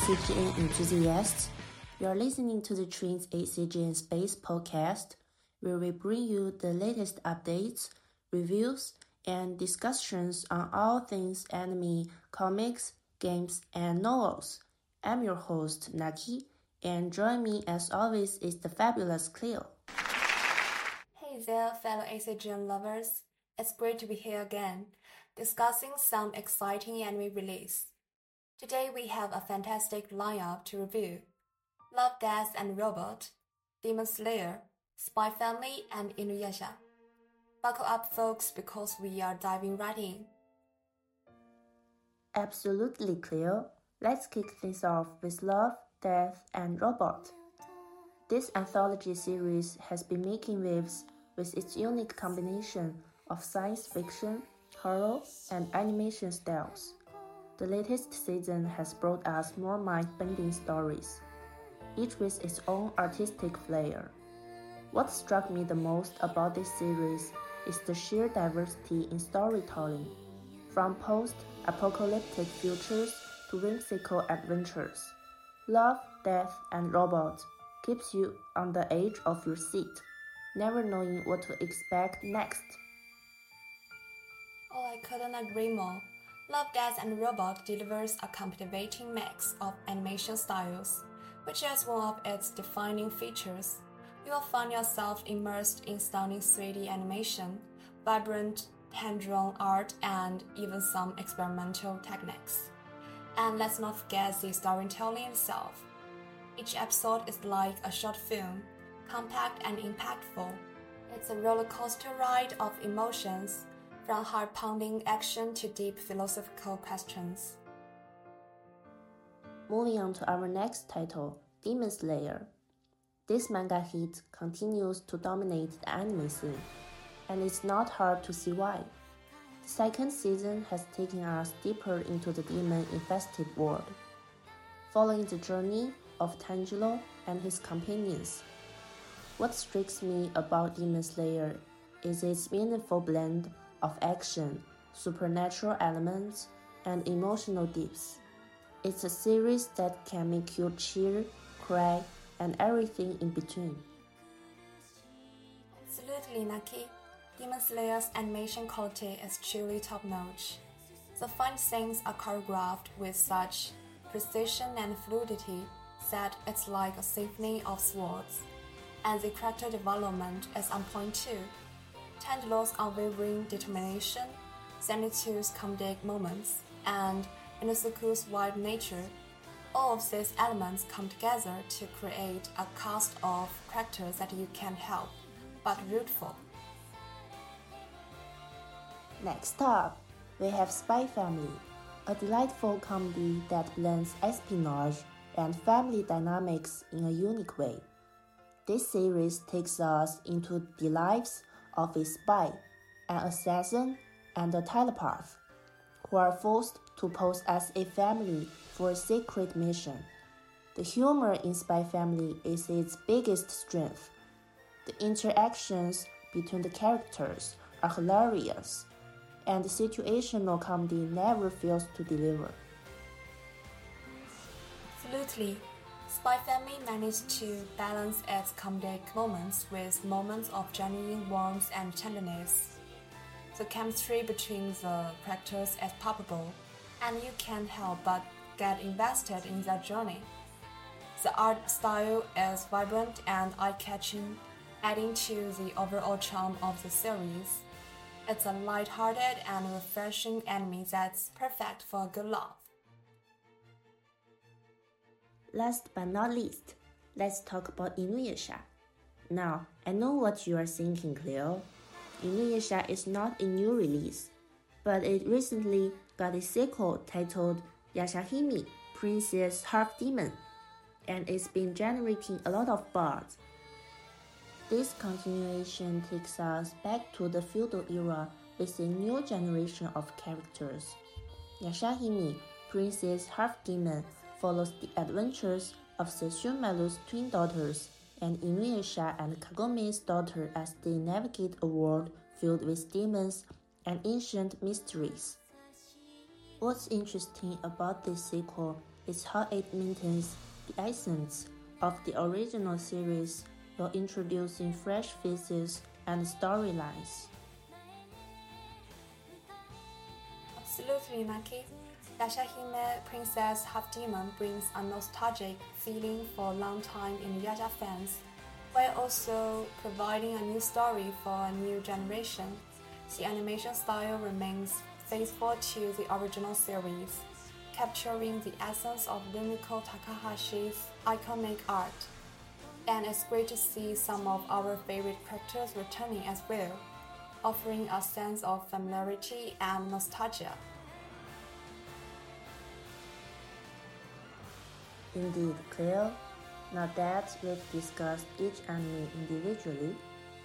ACGN enthusiasts. You're listening to the Trends ACGN Space podcast, where we bring you the latest updates, reviews, and discussions on all things anime, comics, games, and novels. I'm your host, Naki, and join me as always is the fabulous Cleo. Hey there, fellow ACGN lovers. It's great to be here again, discussing some exciting anime release. Today we have a fantastic lineup to review. Love, Death and Robot, Demon Slayer, Spy Family, and Inuyasha. Buckle up, folks, because we are diving right in. Absolutely, Cleo. Let's kick things off with Love, Death, and Robot. This anthology series has been making waves with its unique combination of science fiction, horror, and animation styles. The latest season has brought us more mind bending stories, each with its own artistic flair. What struck me the most about this series is the sheer diversity in storytelling, from post apocalyptic futures to whimsical adventures. Love, Death, and robots keeps you on the edge of your seat, never knowing what to expect next. Oh, I couldn't agree more. Love, Death, and Robot delivers a captivating mix of animation styles, which is one of its defining features. You will find yourself immersed in stunning 3D animation, vibrant hand drawn art, and even some experimental techniques. And let's not forget the storytelling itself. Each episode is like a short film, compact and impactful. It's a roller coaster ride of emotions, from heart pounding action to deep philosophical questions. Moving on to our next title, Demon Slayer. This manga hit continues to dominate the anime scene, and it's not hard to see why. The second season has taken us deeper into the demon infested world, following the journey of Tanjiro and his companions. What strikes me about Demon Slayer is its meaningful blend of action, supernatural elements, and emotional depths. It's a series that can make you cheer, cry, and everything in between. Absolutely, Naki. Demon Slayer's animation quality is truly top notch. The fight scenes are choreographed with such precision and fluidity that it's like a symphony of swords. And the character development is on point too. Tanjiro's unwavering determination, Zenitsu's comedic moments, and Inosuke's wild nature all of these elements come together to create a cast of characters that you can't help but root for. Next up, we have Spy Family, a delightful comedy that blends espionage and family dynamics in a unique way. This series takes us into the lives of a spy, an assassin, and a telepath, who are forced to pose as a family for a secret mission. The humor in Spy Family is its biggest strength. The interactions between the characters are hilarious, and the situational comedy never fails to deliver. Absolutely. Spy Family managed to balance its comedic moments with moments of genuine warmth and tenderness. The chemistry between the characters is palpable, and you can't help but get invested in their journey. The art style is vibrant and eye catching, adding to the overall charm of the series. It's a light-hearted and refreshing anime that's perfect for a good laugh. Last but not least, let's talk about Inuyasha. Now, I know what you are thinking, Cleo. Inuyasha is not a new release, but it recently got a sequel titled Yashahime, Princess Half Demon, and it's been generating a lot of buzz. This continuation takes us back to the feudal era with a new generation of characters. Yashahime, Princess Half Demon, follows the adventures of Sesshomaru's twin daughters and Inuyasha and Kagome's daughter as they navigate a world filled with demons and ancient mysteries. What's interesting about this sequel is how it maintains the essence of the original series while introducing fresh faces and storylines. Absolutely, Maki. Yashahime Princess Half Demon brings a nostalgic feeling for longtime Inuyasha fans, while also providing a new story for a new generation. The animation style remains faithful to the original series, capturing the essence of Rumiko Takahashi's iconic art. And it's great to see some of our favorite characters returning as well, offering a sense of familiarity and nostalgia. Indeed, Cleo. Now that we've discussed each anime individually,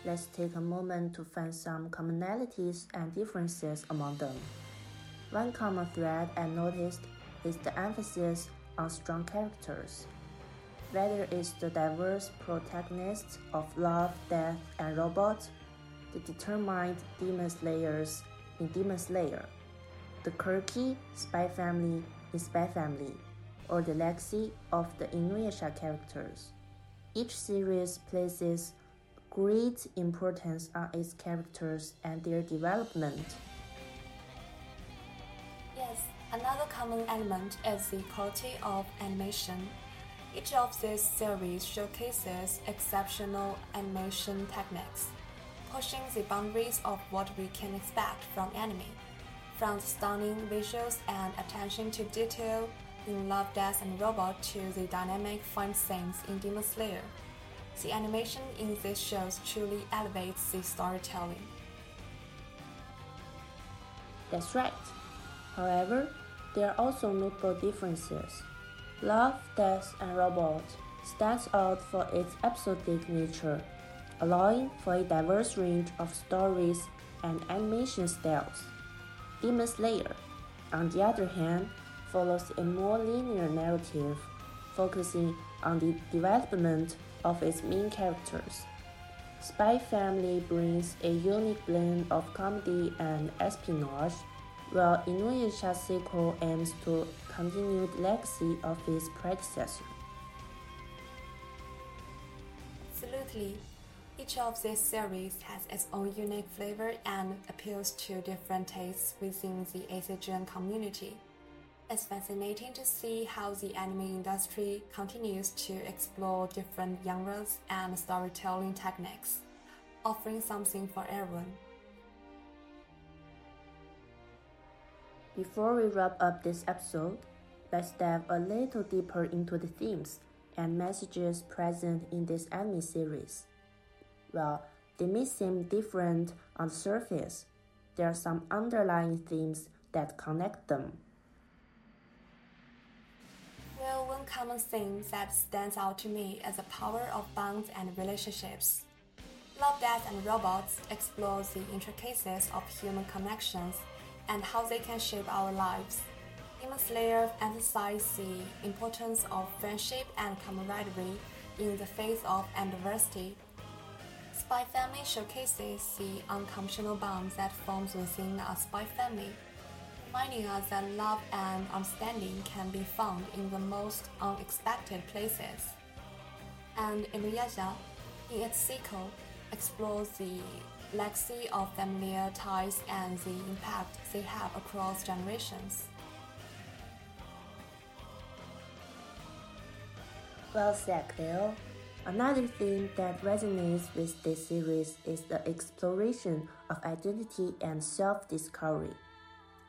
let's take a moment to find some commonalities and differences among them. One common thread I noticed is the emphasis on strong characters. Whether it's the diverse protagonists of Love, Death, and Robots, the determined demon slayers in Demon Slayer, the quirky spy family in Spy Family, or the legacy of the Inuyasha characters. Each series places great importance on its characters and their development. Yes, another common element is the quality of animation. Each of these series showcases exceptional animation techniques, pushing the boundaries of what we can expect from anime. From stunning visuals and attention to detail in Love, Death, and Robot to the dynamic fight scenes in Demon Slayer, the animation in these shows truly elevates the storytelling. That's right. However, there are also notable differences. Love, Death, and Robot stands out for its episodic nature, allowing for a diverse range of stories and animation styles. Demon Slayer, on the other hand, follows a more linear narrative, focusing on the development of its main characters. Spy Family brings a unique blend of comedy and espionage, while Inuyasha sequel aims to continue the legacy of its predecessor. Absolutely. Each of these series has its own unique flavor and appeals to different tastes within the ACGN community. It's fascinating to see how the anime industry continues to explore different genres and storytelling techniques, offering something for everyone. Before we wrap up this episode, let's dive a little deeper into the themes and messages present in this anime series. Well, they may seem different on the surface. There are some underlying themes that connect them. Common theme that stands out to me is the power of bonds and relationships. Love, Death, and Robots explores the intricacies of human connections and how they can shape our lives. Demon Slayer emphasizes the importance of friendship and camaraderie in the face of adversity. Spy Family showcases the unconventional bonds that forms within a spy family, reminding us that love and understanding can be found in the most unexpected places. And Inuyasha, in its sequel, explores the legacy of familiar ties and the impact they have across generations. Well said, Cleo. Another theme that resonates with this series is the exploration of identity and self discovery.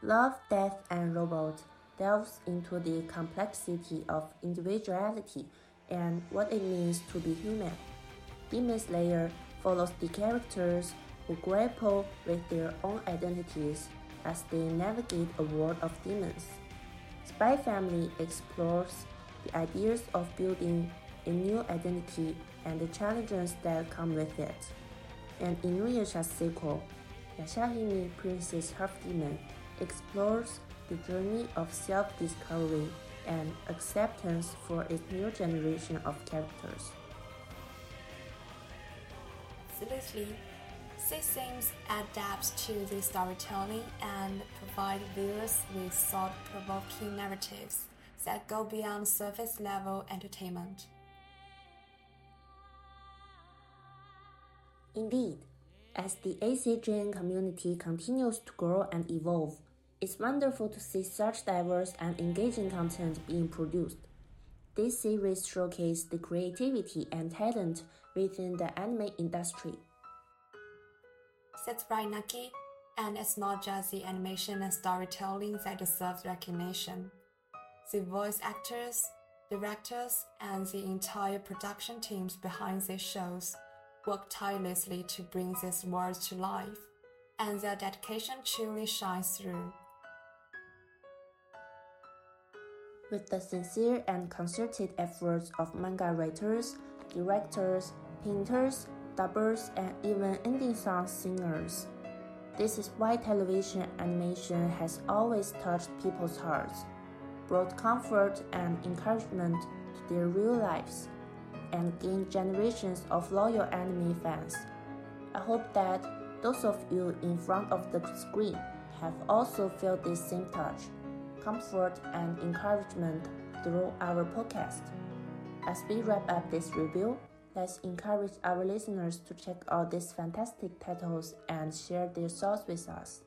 Love, Death, and Robot delves into the complexity of individuality and what it means to be human. Demon Slayer follows the characters who grapple with their own identities as they navigate a world of demons. Spy Family explores the ideas of building a new identity and the challenges that come with it. And Inuyasha's sequel, Yashahime Princess Half Demon, explores the journey of self discovery and acceptance for its new generation of characters. Absolutely. Six Themes adapts to the storytelling and provide viewers with thought-provoking narratives that go beyond surface-level entertainment. Indeed, as the ACGN community continues to grow and evolve, it's wonderful to see such diverse and engaging content being produced. This series showcases the creativity and talent within the anime industry. That's right, Naki. And it's not just the animation and storytelling that deserves recognition. The voice actors, directors, and the entire production teams behind these shows work tirelessly to bring these worlds to life, and their dedication truly shines through. With the sincere and concerted efforts of manga writers, directors, painters, dubbers, and even ending song singers. This is why television animation has always touched people's hearts, brought comfort and encouragement to their real lives, and gained generations of loyal anime fans. I hope that those of you in front of the screen have also felt this same touch, comfort, and encouragement through our podcast. As we wrap up this review, let's encourage our listeners to check out these fantastic titles and share their thoughts with us.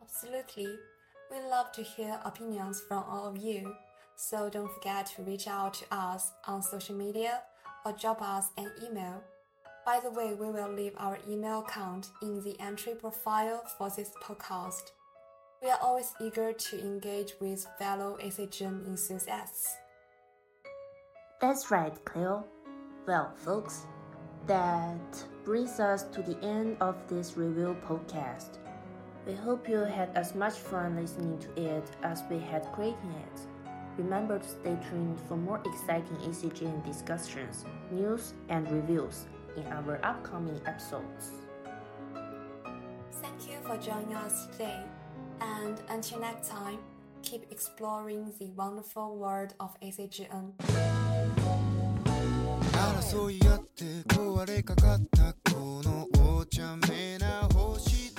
Absolutely. We love to hear opinions from all of you. So don't forget to reach out to us on social media or drop us an email. By the way, we will leave our email account in the entry profile for this podcast. We are always eager to engage with fellow ACGN enthusiasts. That's right, Cleo. Well, folks, that brings us to the end of this review podcast. We hope you had as much fun listening to it as we had creating it. Remember to stay tuned for more exciting ACGN discussions, news, and reviews in our upcoming episodes. Thank you for joining us today. And until next time, keep exploring the wonderful world of ACGN. 争い合って壊れかかったこのお茶目な星